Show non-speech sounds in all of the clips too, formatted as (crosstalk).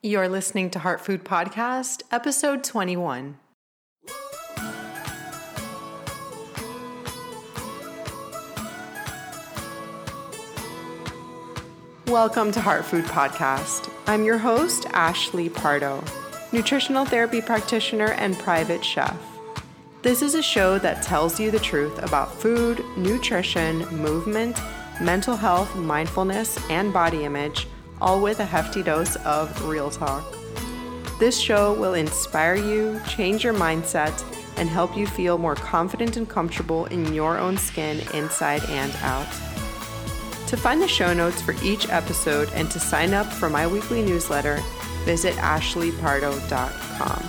You're listening to Heart Food Podcast, episode 21. Welcome to Heart Food Podcast. I'm your host, Ashley Pardo, nutritional therapy practitioner and private chef. This is a show that tells you the truth about food, nutrition, movement, mental health, mindfulness, and body image all with a hefty dose of real talk. This show will inspire you, change your mindset, and help you feel more confident and comfortable in your own skin inside and out. To find the show notes for each episode and to sign up for my weekly newsletter, visit ashleypardo.com.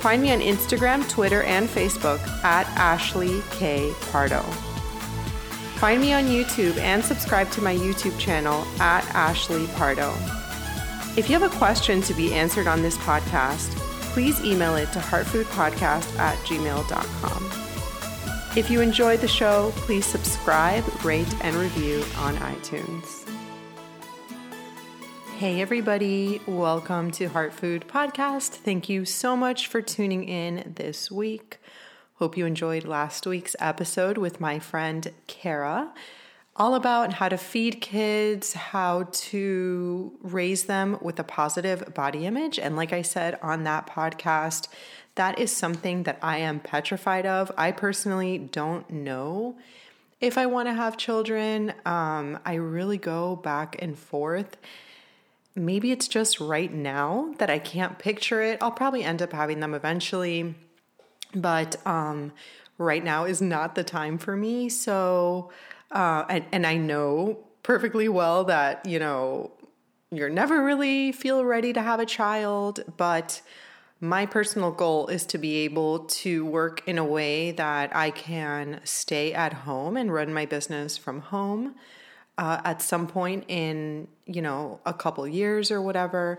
Find me on Instagram, Twitter, and Facebook at Ashley K. Pardo. Find me on YouTube and subscribe to my YouTube channel at Ashley Pardo. If you have a question to be answered on this podcast, please email it to heartfoodpodcast at gmail.com. If you enjoyed the show, please subscribe, rate, and review on iTunes. Hey, everybody, welcome to Heart Food Podcast. Thank you so much for tuning in this week. Hope you enjoyed last week's episode with my friend Kara, all about how to feed kids, how to raise them with a positive body image. And like I said on that podcast, that is something that I am petrified of. I personally don't know if I want to have children. Um, I really go back and forth. Maybe it's just right now that I can't picture it. I'll probably end up having them eventually but um, right now is not the time for me. So, uh, and, and I know perfectly well that, you know, you're never really feel ready to have a child, but my personal goal is to be able to work in a way that I can stay at home and run my business from home uh, at some point in, you know, a couple years or whatever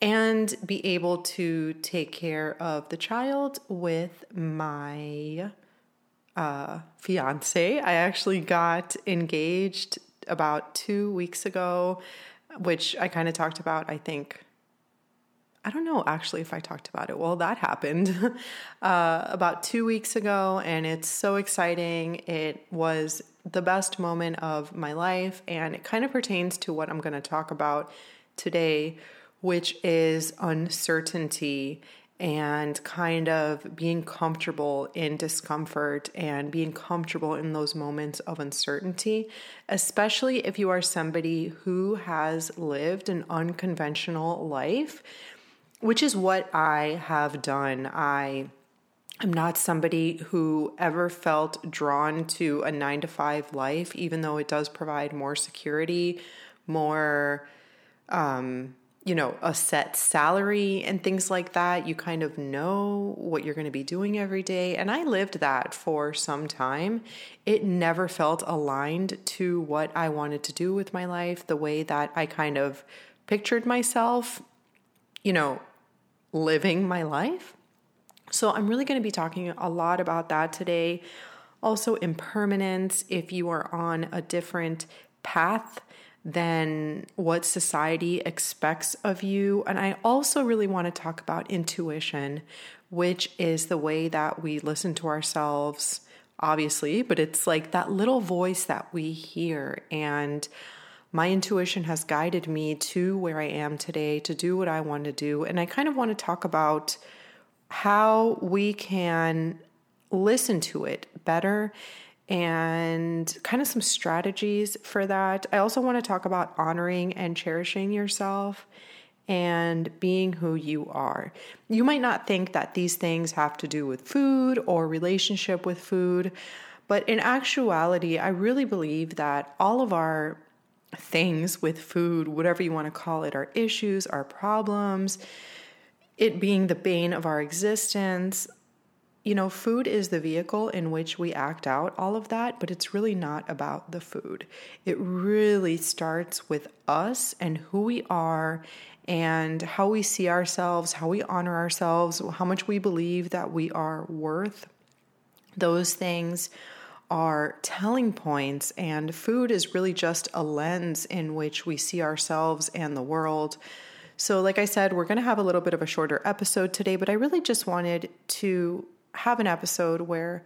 and be able to take care of the child with my uh, fiance. I actually got engaged about two weeks ago, which I kind of talked about, I think. I don't know actually if I talked about it. Well, that happened (laughs) uh, about two weeks ago, and it's so exciting. It was the best moment of my life, and it kind of pertains to what I'm going to talk about today which is uncertainty and kind of being comfortable in discomfort and being comfortable in those moments of uncertainty, especially if you are somebody who has lived an unconventional life, which is what I have done. I am not somebody who ever felt drawn to a nine to five life, even though it does provide more security, more. Um, you know, a set salary and things like that. You kind of know what you're going to be doing every day. And I lived that for some time. It never felt aligned to what I wanted to do with my life, the way that I kind of pictured myself, you know, living my life. So I'm really going to be talking a lot about that today. Also, impermanence, if you are on a different path than what society expects of you. And I also really want to talk about intuition, which is the way that we listen to ourselves, obviously, but it's like that little voice that we hear. And my intuition has guided me to where I am today to do what I want to do. And I kind of want to talk about how we can listen to it better and kind of some strategies for that. I also want to talk about honoring and cherishing yourself and being who you are. You might not think that these things have to do with food or relationship with food, but in actuality, I really believe that all of our things with food, whatever you want to call it, our issues, our problems, it being the bane of our existence, you know, food is the vehicle in which we act out all of that, but it's really not about the food. It really starts with us and who we are and how we see ourselves, how we honor ourselves, how much we believe that we are worth. Those things are telling points, and food is really just a lens in which we see ourselves and the world. So, like I said, we're going to have a little bit of a shorter episode today, but I really just wanted to have an episode where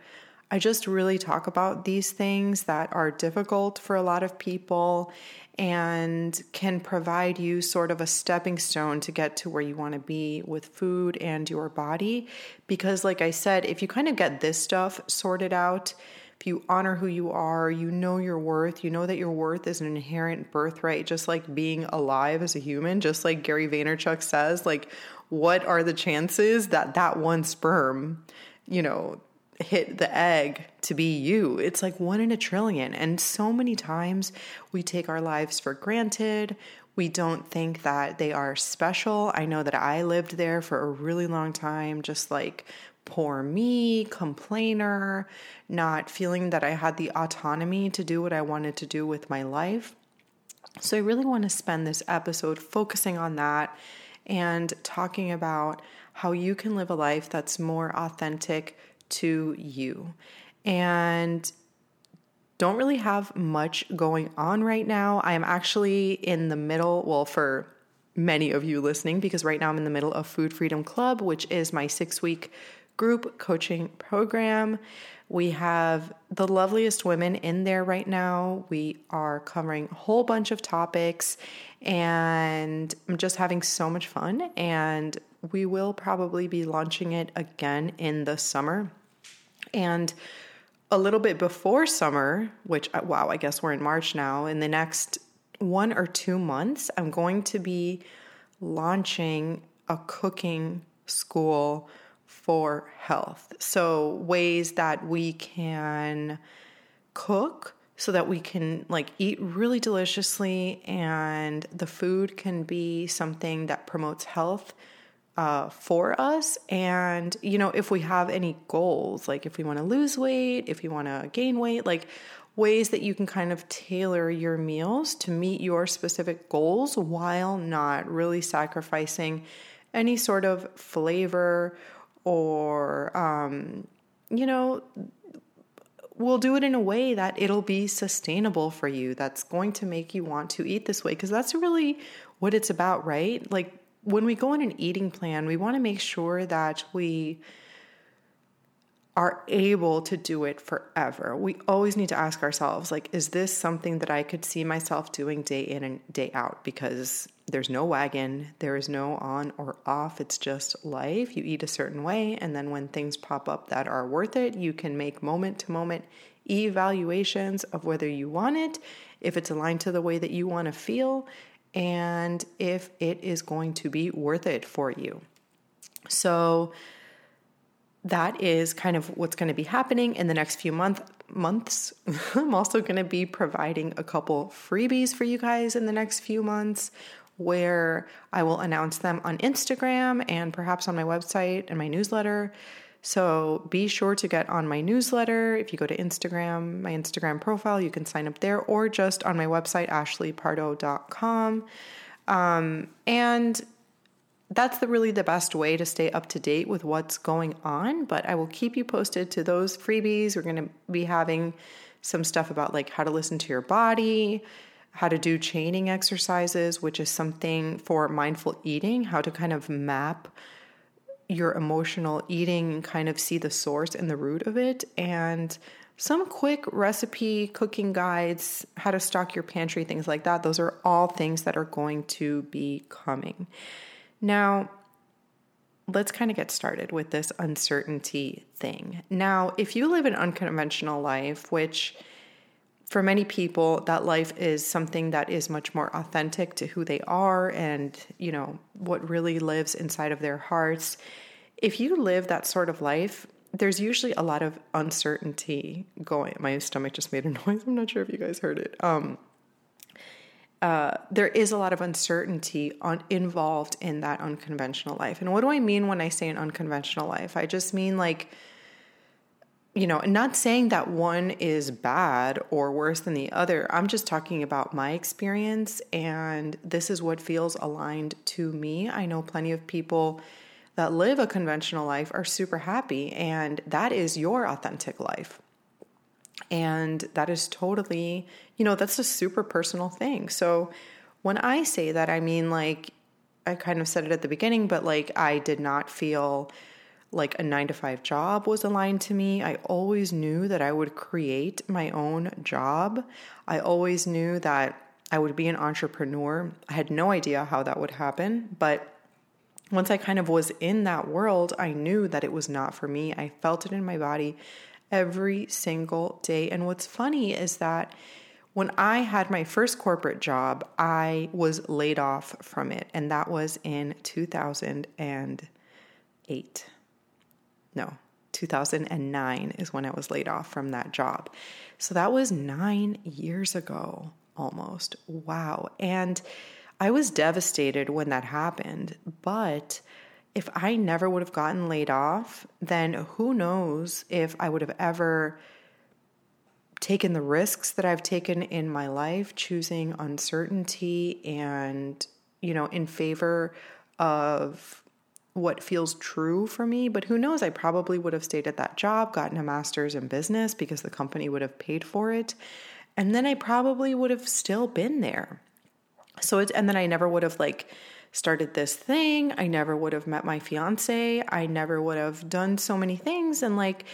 I just really talk about these things that are difficult for a lot of people and can provide you sort of a stepping stone to get to where you want to be with food and your body. Because, like I said, if you kind of get this stuff sorted out, if you honor who you are, you know your worth, you know that your worth is an inherent birthright, just like being alive as a human, just like Gary Vaynerchuk says, like, what are the chances that that one sperm, you know, hit the egg to be you. It's like one in a trillion. And so many times we take our lives for granted. We don't think that they are special. I know that I lived there for a really long time, just like poor me, complainer, not feeling that I had the autonomy to do what I wanted to do with my life. So I really want to spend this episode focusing on that and talking about how you can live a life that's more authentic to you. And don't really have much going on right now. I am actually in the middle, well, for many of you listening, because right now I'm in the middle of Food Freedom Club, which is my six week group coaching program. We have the loveliest women in there right now. We are covering a whole bunch of topics, and I'm just having so much fun. And we will probably be launching it again in the summer. And a little bit before summer, which, uh, wow, I guess we're in March now, in the next one or two months, I'm going to be launching a cooking school for health. So, ways that we can cook so that we can like eat really deliciously and the food can be something that promotes health uh, for us. And, you know, if we have any goals, like if we want to lose weight, if you want to gain weight, like ways that you can kind of tailor your meals to meet your specific goals while not really sacrificing any sort of flavor or, um, you know, we'll do it in a way that it'll be sustainable for you, that's going to make you want to eat this way. Because that's really what it's about, right? Like, when we go on an eating plan, we want to make sure that we are able to do it forever. We always need to ask ourselves like is this something that I could see myself doing day in and day out because there's no wagon, there is no on or off. It's just life. You eat a certain way and then when things pop up that are worth it, you can make moment to moment evaluations of whether you want it, if it's aligned to the way that you want to feel, and if it is going to be worth it for you. So that is kind of what's going to be happening in the next few month, months. (laughs) I'm also going to be providing a couple freebies for you guys in the next few months where I will announce them on Instagram and perhaps on my website and my newsletter. So be sure to get on my newsletter. If you go to Instagram, my Instagram profile, you can sign up there or just on my website, ashleypardo.com. Um, and that's the really the best way to stay up to date with what's going on. But I will keep you posted to those freebies. We're going to be having some stuff about like how to listen to your body, how to do chaining exercises, which is something for mindful eating, how to kind of map your emotional eating, and kind of see the source and the root of it, and some quick recipe cooking guides, how to stock your pantry, things like that. Those are all things that are going to be coming. Now, let's kind of get started with this uncertainty thing. Now, if you live an unconventional life, which for many people that life is something that is much more authentic to who they are and you know what really lives inside of their hearts. If you live that sort of life there's usually a lot of uncertainty going. My stomach just made a (laughs) noise. I'm not sure if you guys heard it. Um, uh, there is a lot of uncertainty on, involved in that unconventional life. And what do i mean when i say an unconventional life? I just mean like you know, and not saying that one is bad or worse than the other. I'm just talking about my experience, and this is what feels aligned to me. I know plenty of people that live a conventional life are super happy, and that is your authentic life. And that is totally, you know, that's a super personal thing. So when I say that, I mean like I kind of said it at the beginning, but like I did not feel like a nine to five job was aligned to me. I always knew that I would create my own job. I always knew that I would be an entrepreneur. I had no idea how that would happen, but once I kind of was in that world, I knew that it was not for me. I felt it in my body every single day. And what's funny is that when I had my first corporate job, I was laid off from it, and that was in 2008. No, 2009 is when I was laid off from that job. So that was nine years ago almost. Wow. And I was devastated when that happened, but if I never would have gotten laid off, then who knows if I would have ever taken the risks that I've taken in my life, choosing uncertainty and, you know, in favor of what feels true for me. But who knows? I probably would have stayed at that job, gotten a master's in business because the company would have paid for it. And then I probably would have still been there. So it's, and then I never would have like started this thing. I never would have met my fiance. I never would have done so many things. And like,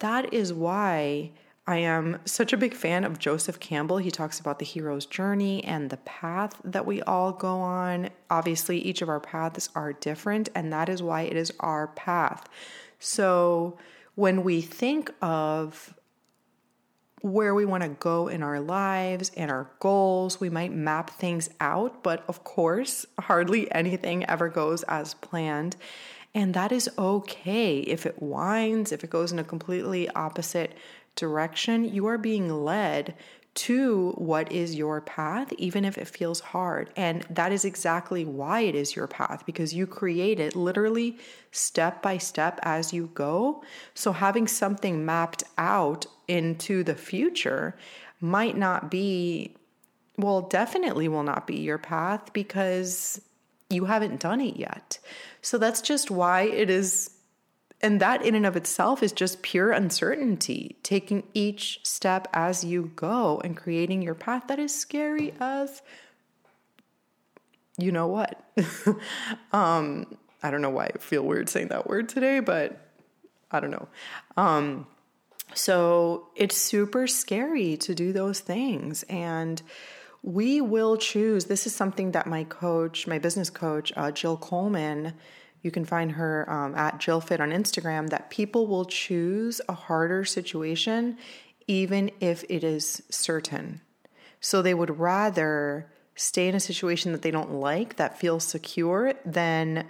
that is why I am such a big fan of Joseph Campbell. He talks about the hero's journey and the path that we all go on. Obviously, each of our paths are different, and that is why it is our path. So, when we think of where we want to go in our lives and our goals, we might map things out, but of course, hardly anything ever goes as planned. And that is okay if it winds, if it goes in a completely opposite direction, you are being led to what is your path, even if it feels hard. And that is exactly why it is your path, because you create it literally step by step as you go. So having something mapped out into the future might not be, well, definitely will not be your path because you haven't done it yet. So that's just why it is and that in and of itself is just pure uncertainty, taking each step as you go and creating your path. That is scary as you know what. (laughs) um, I don't know why I feel weird saying that word today, but I don't know. Um, so it's super scary to do those things. And we will choose. This is something that my coach, my business coach, uh, Jill Coleman, you can find her um, at JillFit on Instagram, that people will choose a harder situation even if it is certain. So they would rather stay in a situation that they don't like, that feels secure, than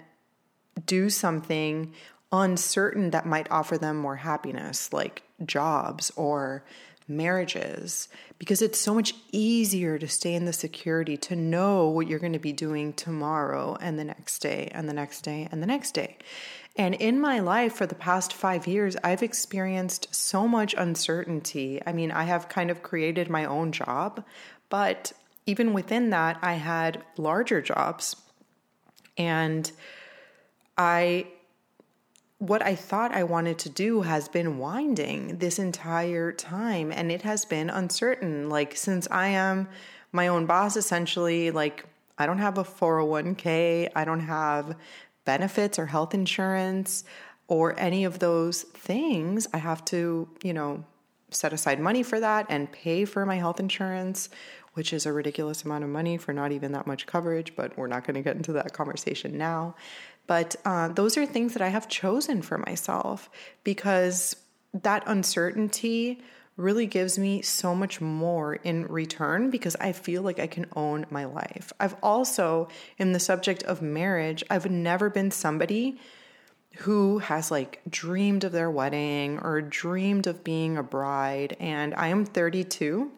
do something uncertain that might offer them more happiness, like jobs or marriages because it's so much easier to stay in the security to know what you're going to be doing tomorrow and the next day and the next day and the next day. And in my life for the past five years, I've experienced so much uncertainty. I mean, I have kind of created my own job, but even within that, I had larger jobs. And I what I thought I wanted to do has been winding this entire time and it has been uncertain. Like, since I am my own boss, essentially, like, I don't have a 401k, I don't have benefits or health insurance or any of those things. I have to, you know, set aside money for that and pay for my health insurance, which is a ridiculous amount of money for not even that much coverage, but we're not going to get into that conversation now. But uh, those are things that I have chosen for myself because that uncertainty really gives me so much more in return because I feel like I can own my life. I've also, in the subject of marriage, I've never been somebody who has like dreamed of their wedding or dreamed of being a bride. And I am 32.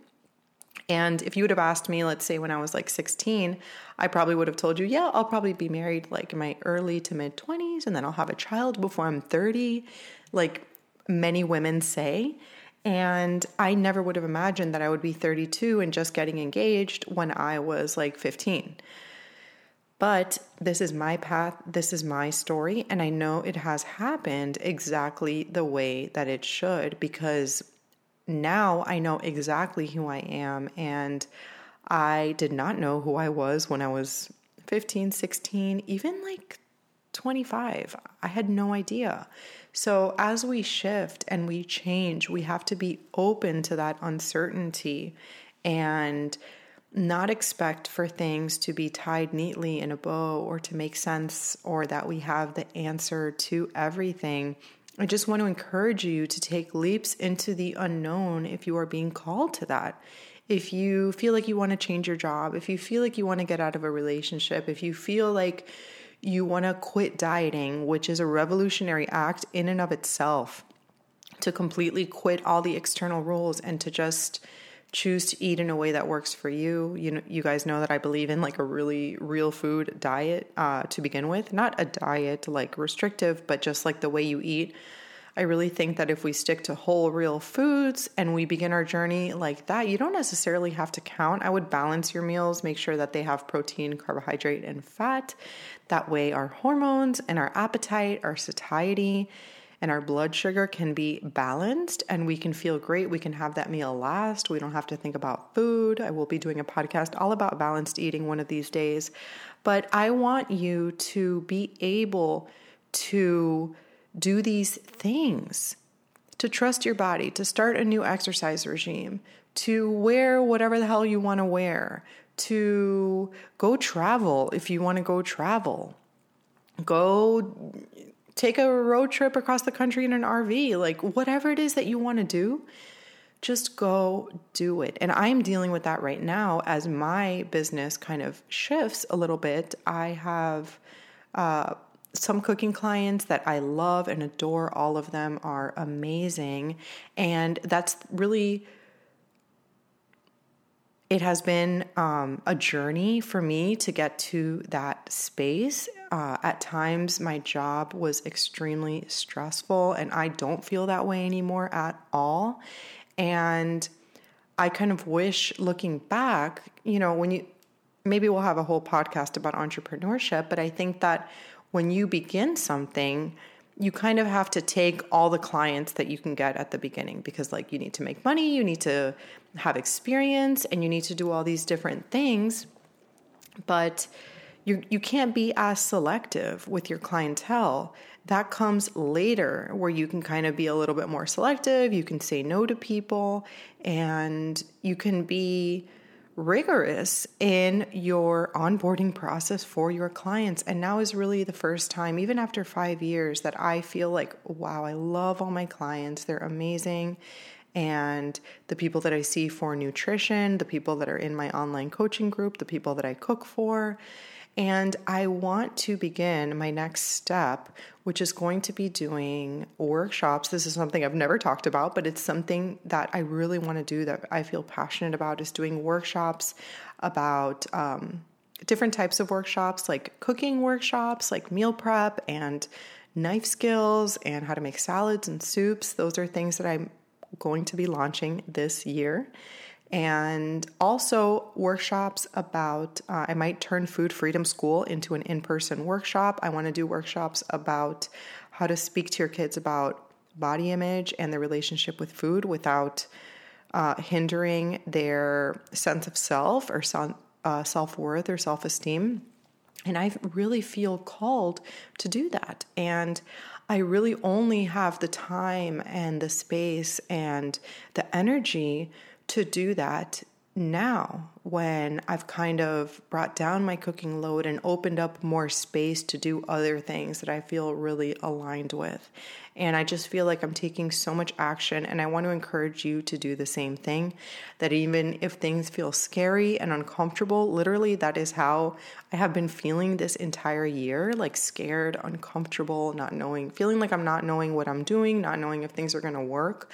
And if you would have asked me, let's say when I was like 16, I probably would have told you, yeah, I'll probably be married like in my early to mid 20s and then I'll have a child before I'm 30, like many women say. And I never would have imagined that I would be 32 and just getting engaged when I was like 15. But this is my path, this is my story, and I know it has happened exactly the way that it should because now I know exactly who I am. And I did not know who I was when I was 15, 16, even like 25. I had no idea. So, as we shift and we change, we have to be open to that uncertainty and not expect for things to be tied neatly in a bow or to make sense or that we have the answer to everything. I just want to encourage you to take leaps into the unknown if you are being called to that. If you feel like you want to change your job, if you feel like you want to get out of a relationship, if you feel like you want to quit dieting, which is a revolutionary act in and of itself, to completely quit all the external rules and to just choose to eat in a way that works for you. You know, you guys know that I believe in like a really real food diet uh, to begin with, not a diet like restrictive, but just like the way you eat. I really think that if we stick to whole, real foods and we begin our journey like that, you don't necessarily have to count. I would balance your meals, make sure that they have protein, carbohydrate, and fat. That way, our hormones and our appetite, our satiety, and our blood sugar can be balanced and we can feel great. We can have that meal last. We don't have to think about food. I will be doing a podcast all about balanced eating one of these days. But I want you to be able to do these things, to trust your body, to start a new exercise regime, to wear whatever the hell you want to wear, to go travel if you want to go travel. Go take a road trip across the country in an RV, like whatever it is that you want to do, just go do it. And I'm dealing with that right now as my business kind of shifts a little bit. I have uh, some cooking clients that I love and adore. All of them are amazing. And that's really it has been um, a journey for me to get to that space. Uh, at times, my job was extremely stressful, and I don't feel that way anymore at all. And I kind of wish looking back, you know, when you maybe we'll have a whole podcast about entrepreneurship, but I think that when you begin something, you kind of have to take all the clients that you can get at the beginning because like you need to make money, you need to have experience and you need to do all these different things. But you you can't be as selective with your clientele. That comes later where you can kind of be a little bit more selective, you can say no to people and you can be rigorous in your onboarding process for your clients. And now is really the first time, even after five years, that I feel like, wow, I love all my clients. They're amazing. And the people that I see for nutrition, the people that are in my online coaching group, the people that I cook for, and I want to begin my next step, which is going to be doing workshops. This is something I've never talked about, but it's something that I really want to do that I feel passionate about is doing workshops about um, different types of workshops, like cooking workshops, like meal prep and knife skills and how to make salads and soups. Those are things that I'm going to be launching this year and also workshops about uh, i might turn food freedom school into an in-person workshop. I want to do workshops about how to speak to your kids about body image and their relationship with food without uh, hindering their sense of self or uh, self-worth or self-esteem. And i really feel called to do that. And I really only have the time and the space and the energy to do that now when I've kind of brought down my cooking load and opened up more space to do other things that I feel really aligned with. And I just feel like I'm taking so much action, and I want to encourage you to do the same thing. That even if things feel scary and uncomfortable, literally, that is how I have been feeling this entire year like scared, uncomfortable, not knowing, feeling like I'm not knowing what I'm doing, not knowing if things are going to work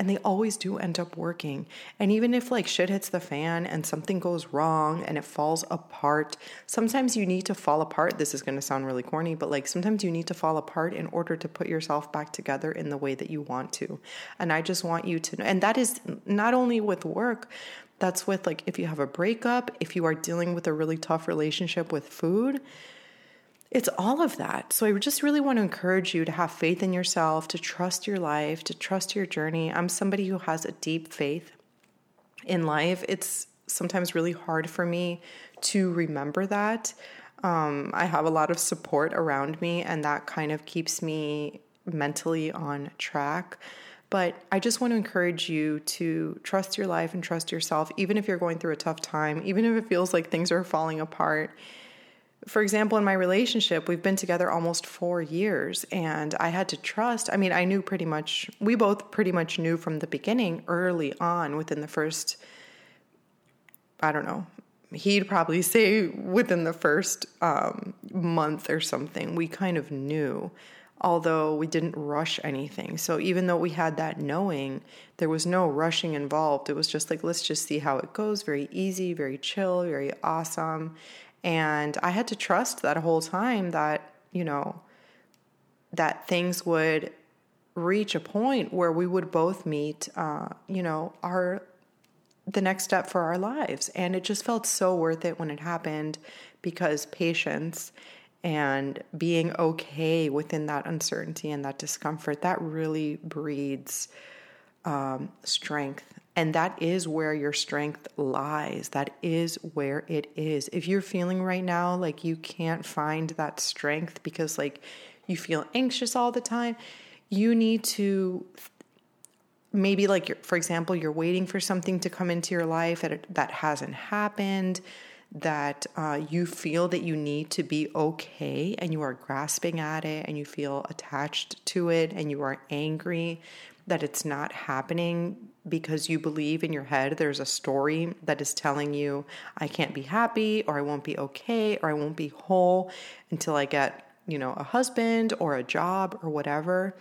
and they always do end up working. And even if like shit hits the fan and something goes wrong and it falls apart, sometimes you need to fall apart. This is going to sound really corny, but like sometimes you need to fall apart in order to put yourself back together in the way that you want to. And I just want you to know, and that is not only with work, that's with like if you have a breakup, if you are dealing with a really tough relationship with food it's all of that. So I just really want to encourage you to have faith in yourself, to trust your life, to trust your journey. I'm somebody who has a deep faith in life. It's sometimes really hard for me to remember that. Um, I have a lot of support around me, and that kind of keeps me mentally on track. But I just want to encourage you to trust your life and trust yourself, even if you're going through a tough time, even if it feels like things are falling apart. For example, in my relationship, we've been together almost four years, and I had to trust. I mean, I knew pretty much, we both pretty much knew from the beginning, early on, within the first, I don't know, he'd probably (laughs) say within the first um, month or something, we kind of knew although we didn't rush anything. So even though we had that knowing, there was no rushing involved. It was just like, let's just see how it goes. Very easy, very chill, very awesome. And I had to trust that whole time that, you know, that things would reach a point where we would both meet, uh, you know, our the next step for our lives. And it just felt so worth it when it happened because patience and being okay within that uncertainty and that discomfort that really breeds um, strength and that is where your strength lies. That is where it is. If you're feeling right now like you can't find that strength because like you feel anxious all the time you need to maybe like for example you're waiting for something to come into your life that that hasn't happened that uh, you feel that you need to be okay and you are grasping at it and you feel attached to it and you are angry that it's not happening because you believe in your head there's a story that is telling you, I can't be happy or I won't be okay or I won't be whole until I get, you know, a husband or a job or whatever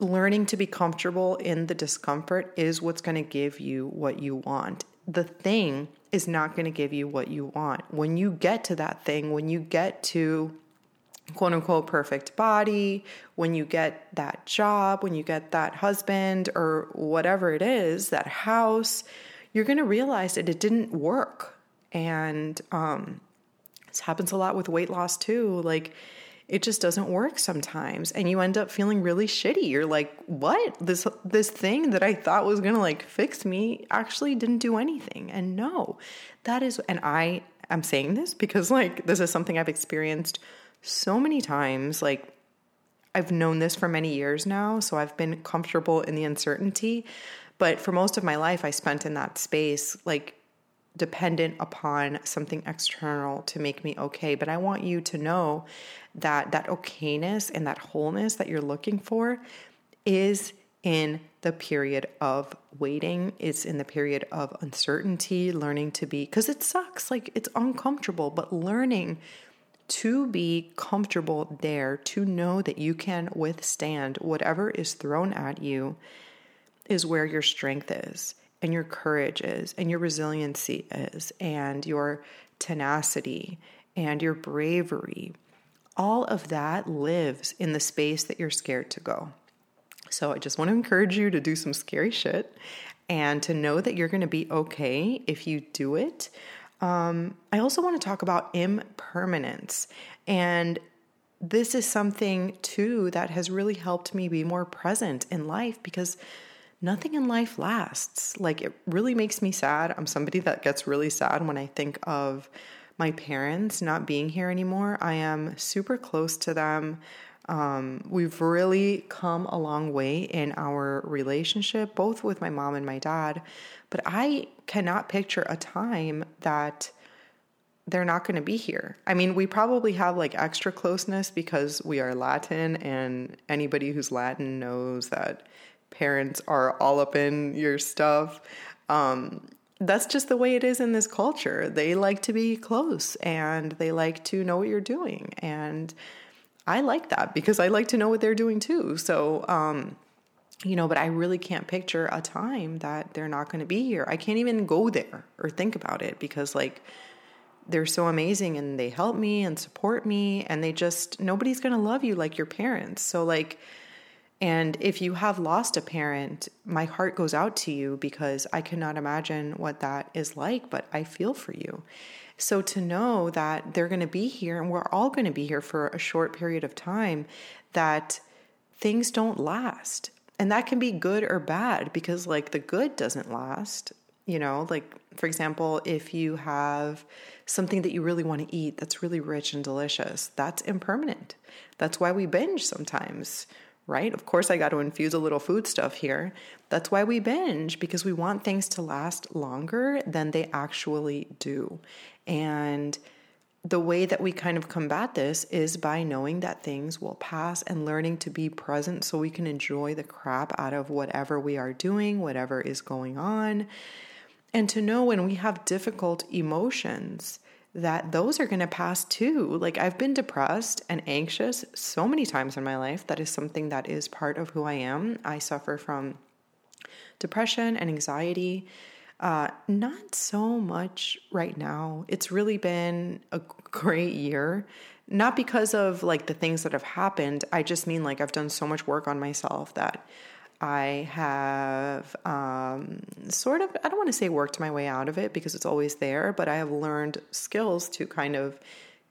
learning to be comfortable in the discomfort is what's going to give you what you want. The thing is not going to give you what you want. When you get to that thing, when you get to quote unquote perfect body, when you get that job, when you get that husband or whatever it is, that house, you're going to realize that it didn't work. And um, this happens a lot with weight loss too. Like, it just doesn't work sometimes and you end up feeling really shitty you're like what this this thing that i thought was going to like fix me actually didn't do anything and no that is and i am saying this because like this is something i've experienced so many times like i've known this for many years now so i've been comfortable in the uncertainty but for most of my life i spent in that space like dependent upon something external to make me okay. But I want you to know that that okayness and that wholeness that you're looking for is in the period of waiting, it's in the period of uncertainty, learning to be, because it sucks, like it's uncomfortable, but learning to be comfortable there, to know that you can withstand whatever is thrown at you, is where your strength is and your courage is, and your resiliency is, and your tenacity and your bravery. All of that lives in the space that you're scared to go. So I just want to encourage you to do some scary shit and to know that you're going to be okay if you do it. Um, I also want to talk about impermanence. And this is something too that has really helped me be more present in life because nothing in life lasts. Like it really makes me sad. I'm somebody that gets really sad when I think of my parents not being here anymore. I am super close to them. Um, we've really come a long way in our relationship, both with my mom and my dad. But I cannot picture a time that they're not going to be here. I mean, we probably have like extra closeness because we are Latin, and anybody who's Latin knows that parents are all up in your stuff. Um, that's just the way it is in this culture. They like to be close and they like to know what you're doing. And I like that because I like to know what they're doing too. So, um, you know, but I really can't picture a time that they're not going to be here. I can't even go there or think about it because, like, they're so amazing and they help me and support me, and they just, nobody's going to love you like your parents. So, like, and if you have lost a parent, my heart goes out to you because I cannot imagine what that is like, but I feel for you. So to know that they're going to be here and we're all going to be here for a short period of time, that things don't last. And that can be good or bad because, like, the good doesn't last. You know, like for example, if you have something that you really want to eat that's really rich and delicious, that's impermanent. That's why we binge sometimes, right? Of course, I got to infuse a little food stuff here. That's why we binge because we want things to last longer than they actually do. And the way that we kind of combat this is by knowing that things will pass and learning to be present so we can enjoy the crap out of whatever we are doing, whatever is going on. And to know when we have difficult emotions that those are going to pass too. Like I've been depressed and anxious so many times in my life. That is something that is part of who I am. I suffer from depression and anxiety uh, not so much right now. It's really been a great year. Not because of like the things that have happened. I just mean like I've done so much work on myself that I have um, sort of, I don't want to say worked my way out of it because it's always there, but I have learned skills to kind of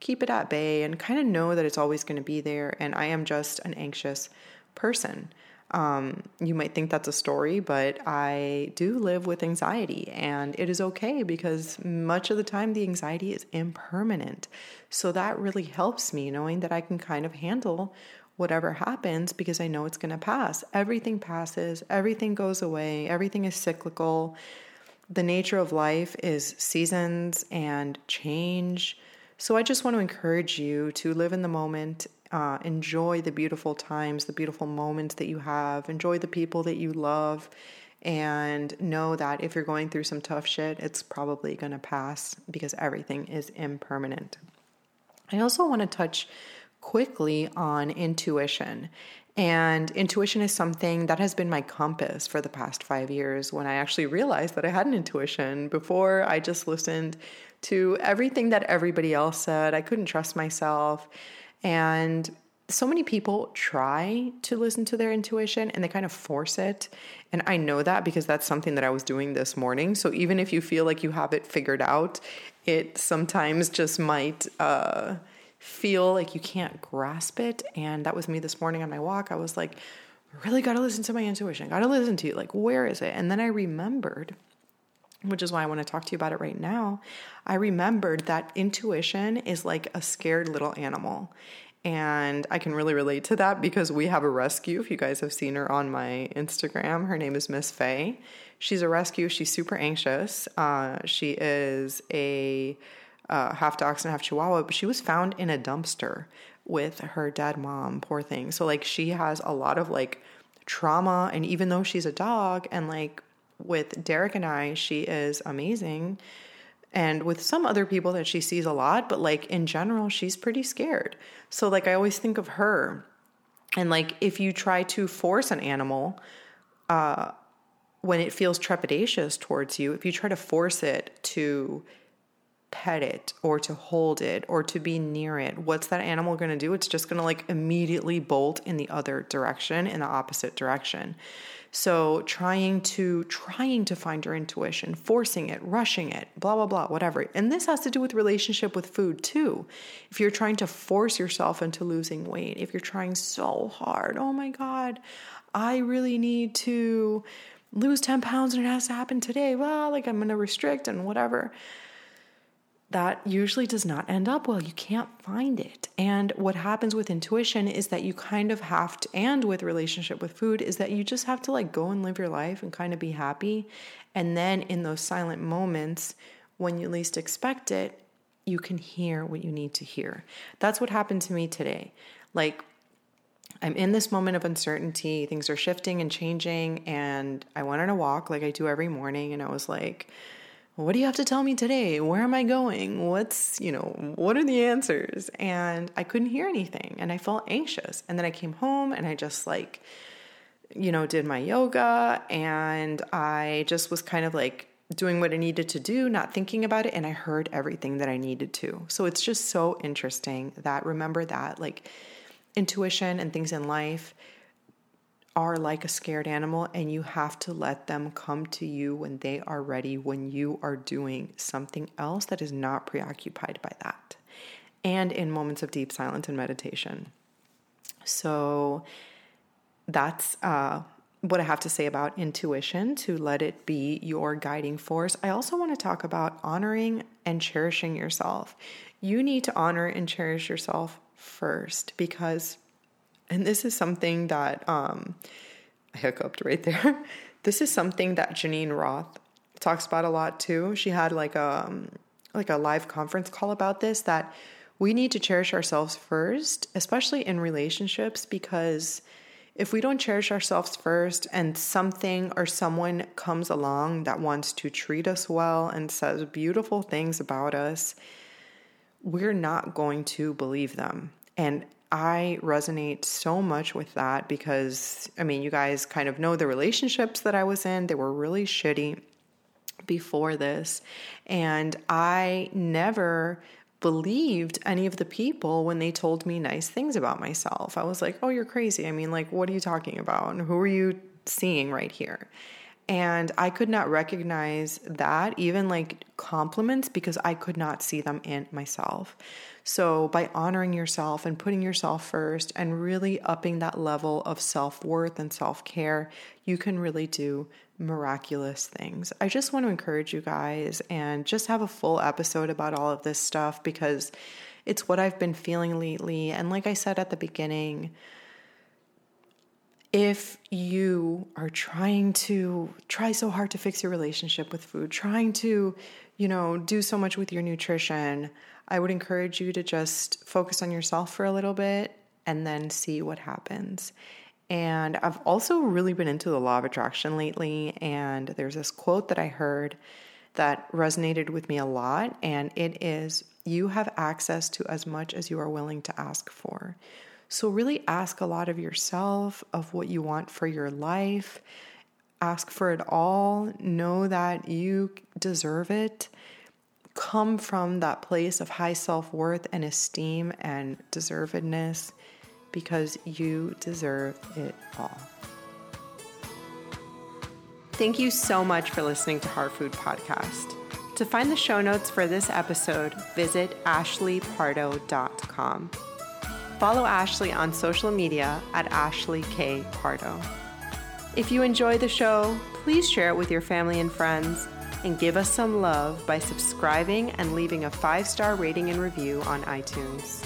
keep it at bay and kind of know that it's always going to be there. And I am just an anxious person. Um, you might think that's a story, but I do live with anxiety, and it is okay because much of the time the anxiety is impermanent. So that really helps me knowing that I can kind of handle whatever happens because I know it's going to pass. Everything passes, everything goes away, everything is cyclical. The nature of life is seasons and change. So I just want to encourage you to live in the moment uh, enjoy the beautiful times, the beautiful moments that you have, enjoy the people that you love, and know that if you're going through some tough shit, it's probably going to pass because everything is impermanent. I also want to touch quickly on intuition. And intuition is something that has been my compass for the past five years when I actually realized that I had an intuition. Before, I just listened to everything that everybody else said. I couldn't trust myself. And so many people try to listen to their intuition and they kind of force it. And I know that because that's something that I was doing this morning. So even if you feel like you have it figured out, it sometimes just might uh, feel like you can't grasp it. And that was me this morning on my walk. I was like, really got to listen to my intuition, got to listen to you. Like, where is it? And then I remembered which is why I want to talk to you about it right now, I remembered that intuition is like a scared little animal. And I can really relate to that because we have a rescue. If you guys have seen her on my Instagram, her name is Miss Faye. She's a rescue. She's super anxious. Uh, she is a uh, half dachshund, and half chihuahua, but she was found in a dumpster with her dead mom. Poor thing. So, like, she has a lot of like trauma. And even though she's a dog and like with Derek and I, she is amazing. And with some other people that she sees a lot, but like in general, she's pretty scared. So, like, I always think of her. And like, if you try to force an animal, uh, when it feels trepidatious towards you, if you try to force it to pet it or to hold it or to be near it, what's that animal going to do? It's just going to like immediately bolt in the other direction, in the opposite direction. So trying to trying to find your intuition, forcing it, rushing it, blah blah blah, whatever. And this has to do with relationship with food too. If you're trying to force yourself into losing weight, if you're trying so hard, oh my god, I really need to lose 10 pounds and it has to happen today. Well, like I'm going to restrict and whatever that usually does not end up well. You can't find it. And what happens with intuition is that you kind of have to, and with relationship with food, is that you just have to like go and live your life and kind of be happy. And then in those silent moments, when you least expect it, you can hear what you need to hear. That's what happened to me today. Like, I'm in this moment of uncertainty, things are shifting and changing, and I went on a walk like I do every morning, and I was like, what do you have to tell me today? Where am I going? What's, you know, what are the answers? And I couldn't hear anything and I felt anxious. And then I came home and I just like, you know, did my yoga and I just was kind of like doing what I needed to do, not thinking about it. And I heard everything that I needed to. So it's just so interesting that remember that like intuition and things in life are like a scared animal and you have to let them come to you when they are ready, when you are doing something else that is not preoccupied by that, and in moments of deep silence and meditation. So that's uh, what I have to say about intuition to let it be your guiding force. I also want to talk about honoring and cherishing yourself. You need to honor and cherish yourself first because, and this is something that um, I hiccuped right there. (laughs) this is something that Geneen Roth talks about a lot too. She had like a um, like a live conference call about this that we need to cherish ourselves first, especially in relationships because if we don't cherish ourselves first and something or someone comes along that wants to treat us well and says beautiful things about us, we're not going to believe them. And I resonate so much with that because, I mean, you guys kind of know the relationships that I was in, they were really shitty before this. And I never believed any of the people when they told me nice things about myself. I was like, oh, you're crazy. I mean, like, what are you talking about? And who are you seeing right here? And I could not recognize that, even like compliments, because I could not see them in myself. So, by honoring yourself and putting yourself first and really upping that level of self worth and self care, you can really do miraculous things. I just want to encourage you guys and just have a full episode about all of this stuff because it's what I've been feeling lately. And like I said at the beginning, if you are trying to try so hard to fix your relationship with food, trying to, you know, do so much with your nutrition, I would encourage you to just focus on yourself for a little bit and then see what happens. And I've also really been into the law of attraction lately. And there's this quote that I heard that resonated with me a lot. And it is You have access to as much as you are willing to ask for. So, really ask a lot of yourself, of what you want for your life. Ask for it all. Know that you deserve it. Come from that place of high self worth and esteem and deservedness because you deserve it all. Thank you so much for listening to Heart Food Podcast. To find the show notes for this episode, visit ashleypardo.com. Follow Ashley on social media at Ashley K. Pardo. If you enjoy the show, please share it with your family and friends and give us some love by subscribing and leaving a five star rating and review on iTunes.